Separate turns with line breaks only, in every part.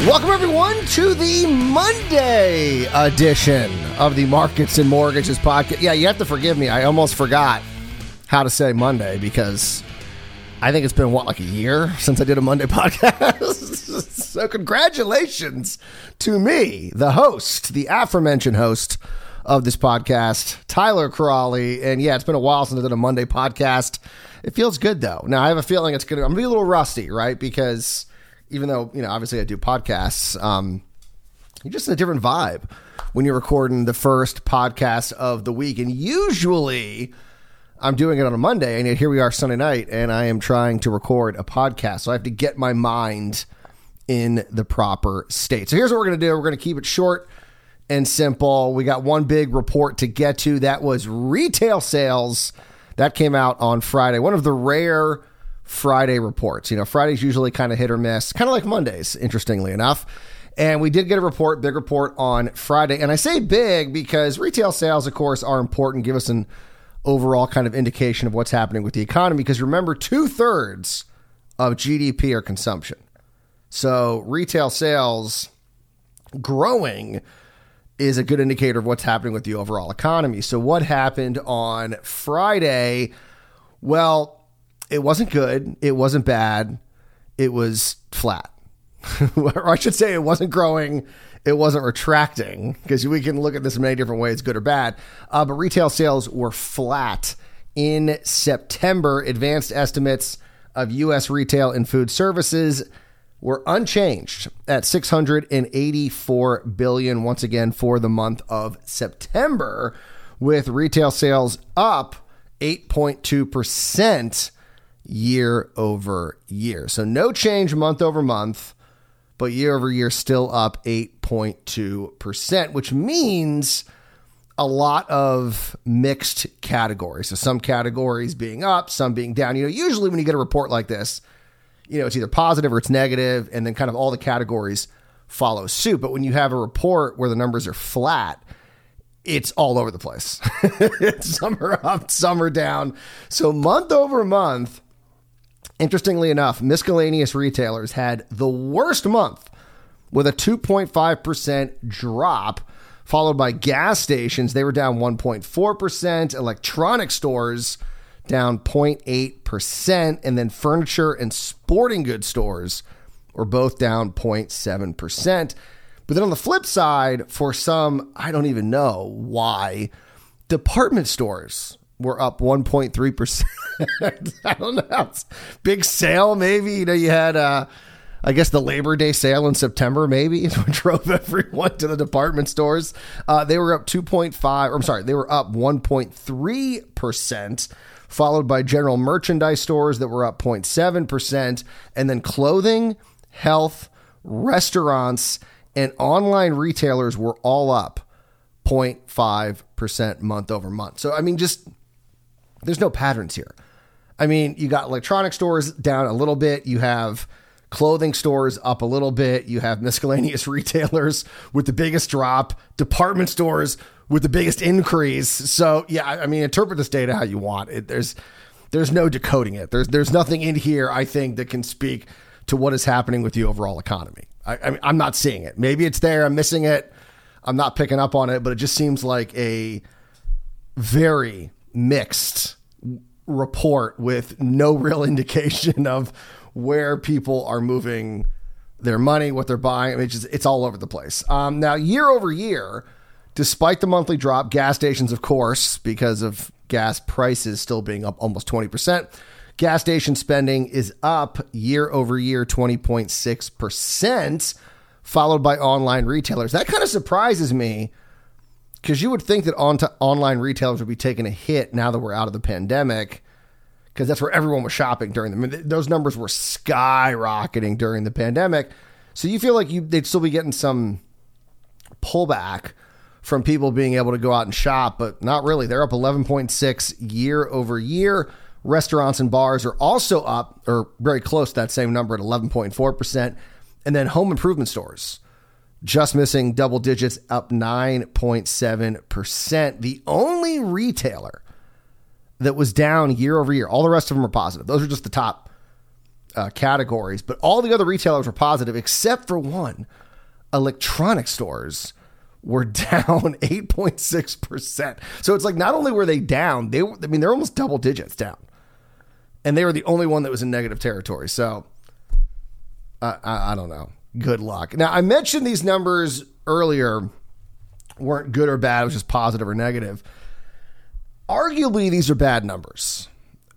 Welcome, everyone, to the Monday edition of the Markets and Mortgages podcast. Yeah, you have to forgive me. I almost forgot how to say Monday because I think it's been, what, like a year since I did a Monday podcast? so, congratulations to me, the host, the aforementioned host of this podcast, Tyler Cralle. And yeah, it's been a while since I did a Monday podcast. It feels good, though. Now, I have a feeling it's going to, I'm going to be a little rusty, right? Because even though you know obviously I do podcasts, um, you're just in a different vibe when you're recording the first podcast of the week, and usually. I'm doing it on a Monday, and yet here we are Sunday night, and I am trying to record a podcast. So I have to get my mind in the proper state. So here's what we're going to do we're going to keep it short and simple. We got one big report to get to. That was retail sales. That came out on Friday. One of the rare Friday reports. You know, Friday's usually kind of hit or miss, kind of like Mondays, interestingly enough. And we did get a report, big report on Friday. And I say big because retail sales, of course, are important, give us an overall kind of indication of what's happening with the economy. Because remember, two thirds of GDP are consumption. So retail sales growing is a good indicator of what's happening with the overall economy. So, what happened on Friday? Well, it wasn't good. It wasn't bad. It was flat. or I should say, it wasn't growing. It wasn't retracting because we can look at this in many different ways, good or bad. Uh, but retail sales were flat in September. Advanced estimates of U.S. retail and food services were unchanged at 684 billion once again for the month of September, with retail sales up 8.2 percent year over year. So no change month over month, but year over year still up 8.2%, which means a lot of mixed categories. So some categories being up, some being down. You know, usually when you get a report like this, you know, it's either positive or it's negative, and then kind of all the categories follow suit. But when you have a report where the numbers are flat, it's all over the place. some are up, some are down. So month over month, Interestingly enough, miscellaneous retailers had the worst month with a 2.5% drop, followed by gas stations. They were down 1.4%, electronic stores down 0.8%, and then furniture and sporting goods stores were both down 0.7%. But then on the flip side, for some, I don't even know why, department stores were up 1.3%. I don't know. Big sale, maybe. You know, you had, uh, I guess, the Labor Day sale in September, maybe, drove everyone to the department stores. Uh, they were up 2.5, or I'm sorry, they were up 1.3%, followed by general merchandise stores that were up 0.7%, and then clothing, health, restaurants, and online retailers were all up 0.5% month over month. So, I mean, just there's no patterns here. I mean, you got electronic stores down a little bit. You have clothing stores up a little bit. You have miscellaneous retailers with the biggest drop, department stores with the biggest increase. So, yeah, I mean, interpret this data how you want. It, there's there's no decoding it. There's there's nothing in here I think that can speak to what is happening with the overall economy. I, I mean, I'm not seeing it. Maybe it's there. I'm missing it. I'm not picking up on it, but it just seems like a very mixed report with no real indication of where people are moving their money, what they're buying. I mean, it's, just, it's all over the place. Um, now, year over year, despite the monthly drop, gas stations, of course, because of gas prices still being up almost 20%, gas station spending is up year over year 20.6%, followed by online retailers. That kind of surprises me because you would think that on online retailers would be taking a hit now that we're out of the pandemic because that's where everyone was shopping during the. Those numbers were skyrocketing during the pandemic. So you feel like you they'd still be getting some pullback from people being able to go out and shop, but not really. They're up 11.6 year over year. Restaurants and bars are also up, or very close to that same number at 11.4%. And then home improvement stores just missing double digits, up 9.7%. The only retailer that was down year over year, all the rest of them are positive. Those are just the top uh, categories, but all the other retailers were positive except for one. Electronic stores were down 8.6%. So it's like not only were they down, they I mean they're almost double digits down. And they were the only one that was in negative territory. So uh, I, I don't know good luck. Now, I mentioned these numbers earlier weren't good or bad, it was just positive or negative. Arguably, these are bad numbers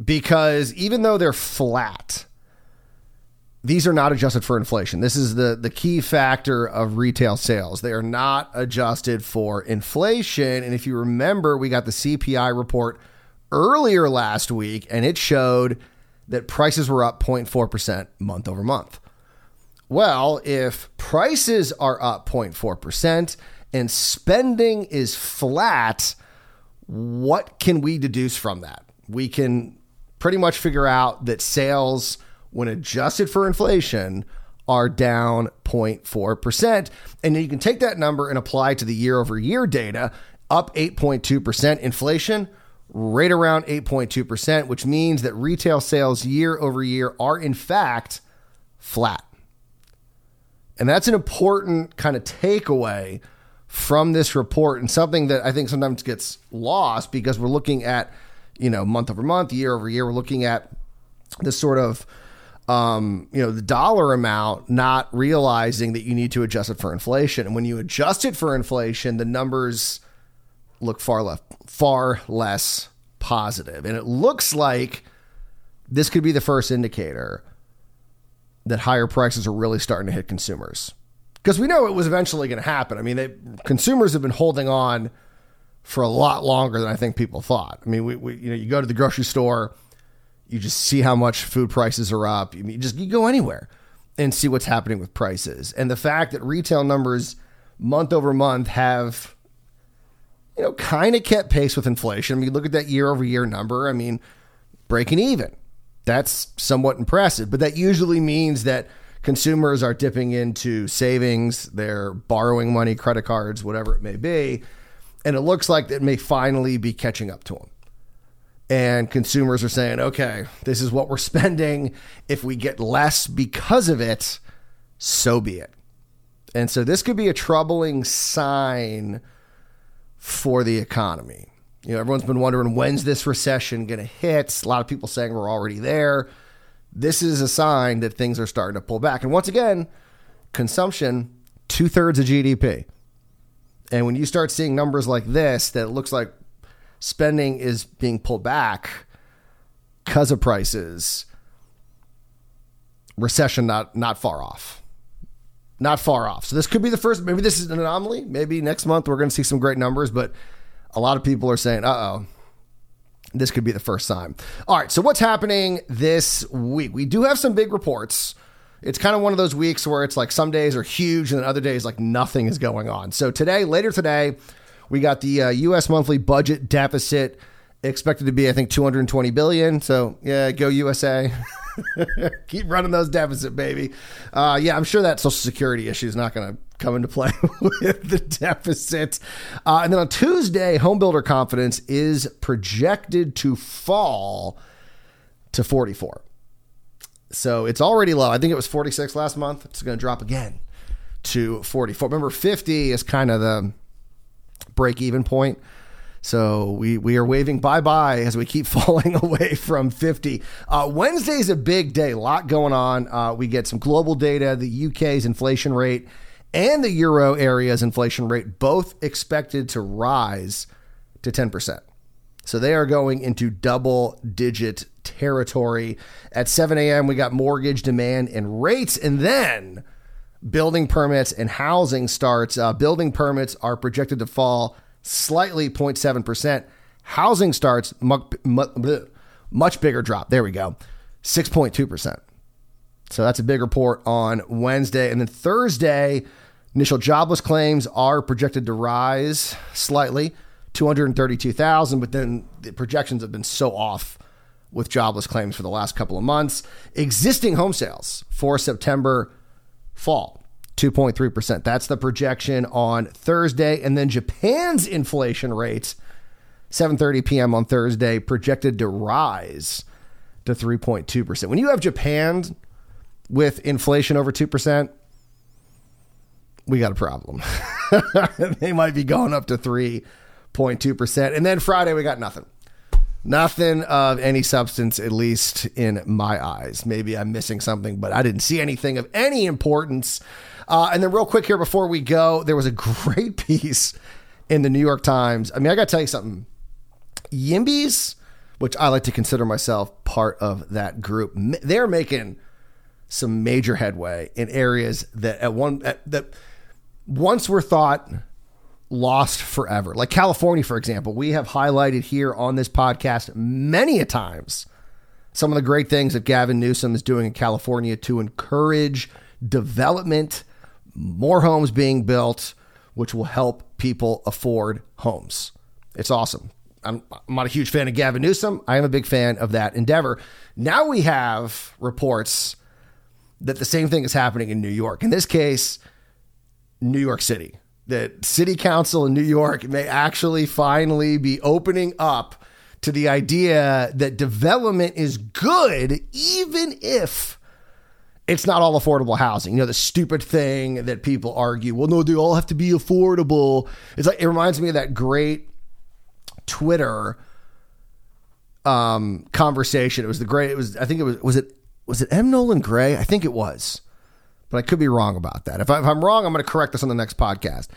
because even though they're flat, these are not adjusted for inflation. This is the, the key factor of retail sales. They are not adjusted for inflation. And if you remember, we got the CPI report earlier last week, and it showed that prices were up 0.4% month over month. Well, if prices are up 0.4% and spending is flat, what can we deduce from that? We can pretty much figure out that sales, when adjusted for inflation, are down 0.4%. And then you can take that number and apply to the year over year data, up 8.2%. Inflation, right around 8.2%, which means that retail sales year over year are in fact flat. And that's an important kind of takeaway from this report and something that I think sometimes gets lost because we're looking at, you know, month over month, year over year, we're looking at this sort of um, you know, the dollar amount, not realizing that you need to adjust it for inflation. And when you adjust it for inflation, the numbers look far less far less positive. And it looks like this could be the first indicator that higher prices are really starting to hit consumers. Because we know it was eventually going to happen. I mean, they, consumers have been holding on for a lot longer than I think people thought. I mean, we, we you know, you go to the grocery store, you just see how much food prices are up. You, just you go anywhere and see what's happening with prices. And the fact that retail numbers month over month have you know kind of kept pace with inflation. I mean, look at that year over year number. I mean, breaking even that's somewhat impressive. But that usually means that consumers are dipping into savings, they're borrowing money, credit cards, whatever it may be. And it looks like it may finally be catching up to them. And consumers are saying, okay, this is what we're spending. If we get less because of it, so be it. And so this could be a troubling sign for the economy. You know, everyone's been wondering when's this recession going to hit. A lot of people saying we're already there. This is a sign that things are starting to pull back. And once again, consumption, two thirds of GDP. And when you start seeing numbers like this, that looks like spending is being pulled back because of prices, recession not not far off. Not far off. So this could be the first. Maybe this is an anomaly. Maybe next month we're going to see some great numbers, but a lot of people are saying, uh oh, this could be the first time. All right, so what's happening this week? We do have some big reports. It's kind of one of those weeks where it's like some days are huge and then other days like nothing is going on. So today, later today, we got the uh, U.S. monthly budget deficit expected to be, I think, 220 billion. So yeah, go USA. Keep running those deficit, baby. Uh, yeah, I'm sure that Social Security issue is not going to come into play with the deficit. Uh, and then on Tuesday, homebuilder confidence is projected to fall to 44. So it's already low. I think it was 46 last month. It's going to drop again to 44. Remember, 50 is kind of the break even point. So we we are waving bye bye as we keep falling away from 50. Uh, Wednesday's a big day, a lot going on. Uh, we get some global data, the UK's inflation rate and the euro area's inflation rate both expected to rise to 10%. So they are going into double digit territory. At 7 a.m., we got mortgage demand and rates, and then building permits and housing starts. Uh, building permits are projected to fall slightly 0.7%. Housing starts, much, bigger drop. There we go, 6.2%. So that's a big report on Wednesday. And then Thursday, Initial jobless claims are projected to rise slightly, 232,000, but then the projections have been so off with jobless claims for the last couple of months. Existing home sales for September fall 2.3%. That's the projection on Thursday and then Japan's inflation rates, 7:30 p.m. on Thursday projected to rise to 3.2%. When you have Japan with inflation over 2%, we got a problem. they might be going up to 3.2%. And then Friday, we got nothing. Nothing of any substance, at least in my eyes. Maybe I'm missing something, but I didn't see anything of any importance. Uh, and then, real quick here before we go, there was a great piece in the New York Times. I mean, I got to tell you something. Yimbys, which I like to consider myself part of that group, they're making some major headway in areas that at one at, that once were thought lost forever. Like California, for example, we have highlighted here on this podcast many a times some of the great things that Gavin Newsom is doing in California to encourage development, more homes being built, which will help people afford homes. It's awesome. I'm, I'm not a huge fan of Gavin Newsom. I am a big fan of that endeavor. Now we have reports that the same thing is happening in New York. In this case, New York City. That city council in New York may actually finally be opening up to the idea that development is good, even if it's not all affordable housing. You know, the stupid thing that people argue, well, no, they all have to be affordable. It's like, it reminds me of that great Twitter um, conversation. It was the great, it was, I think it was, was it, was it M. Nolan Gray? I think it was but I could be wrong about that. If, I, am wrong, I'm going to correct this on the next podcast.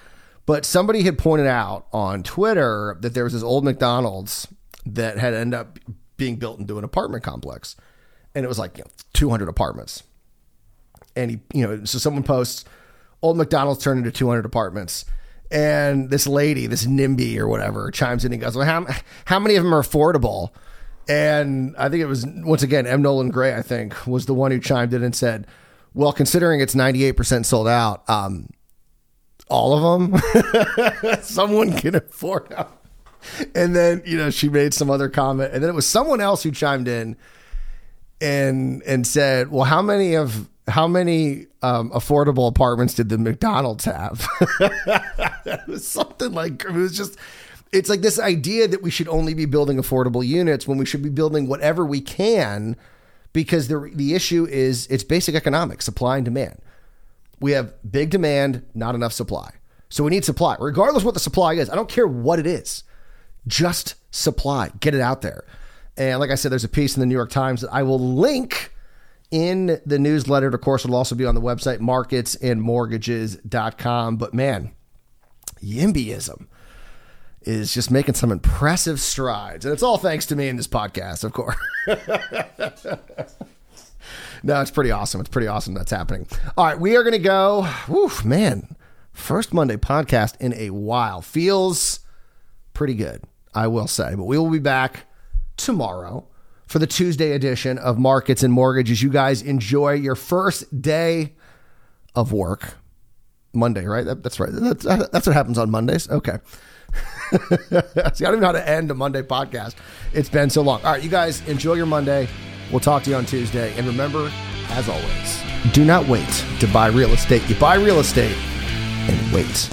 But somebody had pointed out on Twitter that there was this old McDonald's that had ended up being built into an apartment complex, and it was like you know, 200 apartments. And he, you know, so someone posts, "Old McDonald's turned into 200 apartments." And this lady, this NIMBY or whatever, chimes in and goes, "Well, how how many of them are affordable?" And I think it was once again M. Nolan Gray, I think, was the one who chimed in and said, well, considering it's 98% sold out, um, all of them, someone can afford them. And then, you know, she made some other comment. And then it was someone else who chimed in and and said, Well, how many of how many um, affordable apartments did the McDonald's have? it was something like it was just it's like this idea that we should only be building affordable units when we should be building whatever we can because the the issue is it's basic economics, supply and demand. We have big demand, not enough supply. So we need supply, regardless what the supply is. I don't care what it is, just supply. Get it out there. And like I said, there's a piece in the New York Times that I will link in the newsletter. Of course, it'll also be on the website, marketsandmortgages.com. But man, YIMBYism is just making some impressive strides. And it's all thanks to me in this podcast, of course. no, it's pretty awesome. It's pretty awesome that's happening. All right, we are going to go. Oof, man. First Monday podcast in a while. Feels pretty good, I will say. But we will be back tomorrow for the Tuesday edition of Markets and Mortgages. You guys enjoy your first day of work. Monday, right? That, that's right. That's, that's what happens on Mondays. Okay. See, I don't even know how to end a Monday podcast. It's been so long. All right, you guys enjoy your Monday. We'll talk to you on Tuesday. And remember, as always, do not wait to buy real estate. You buy real estate and wait.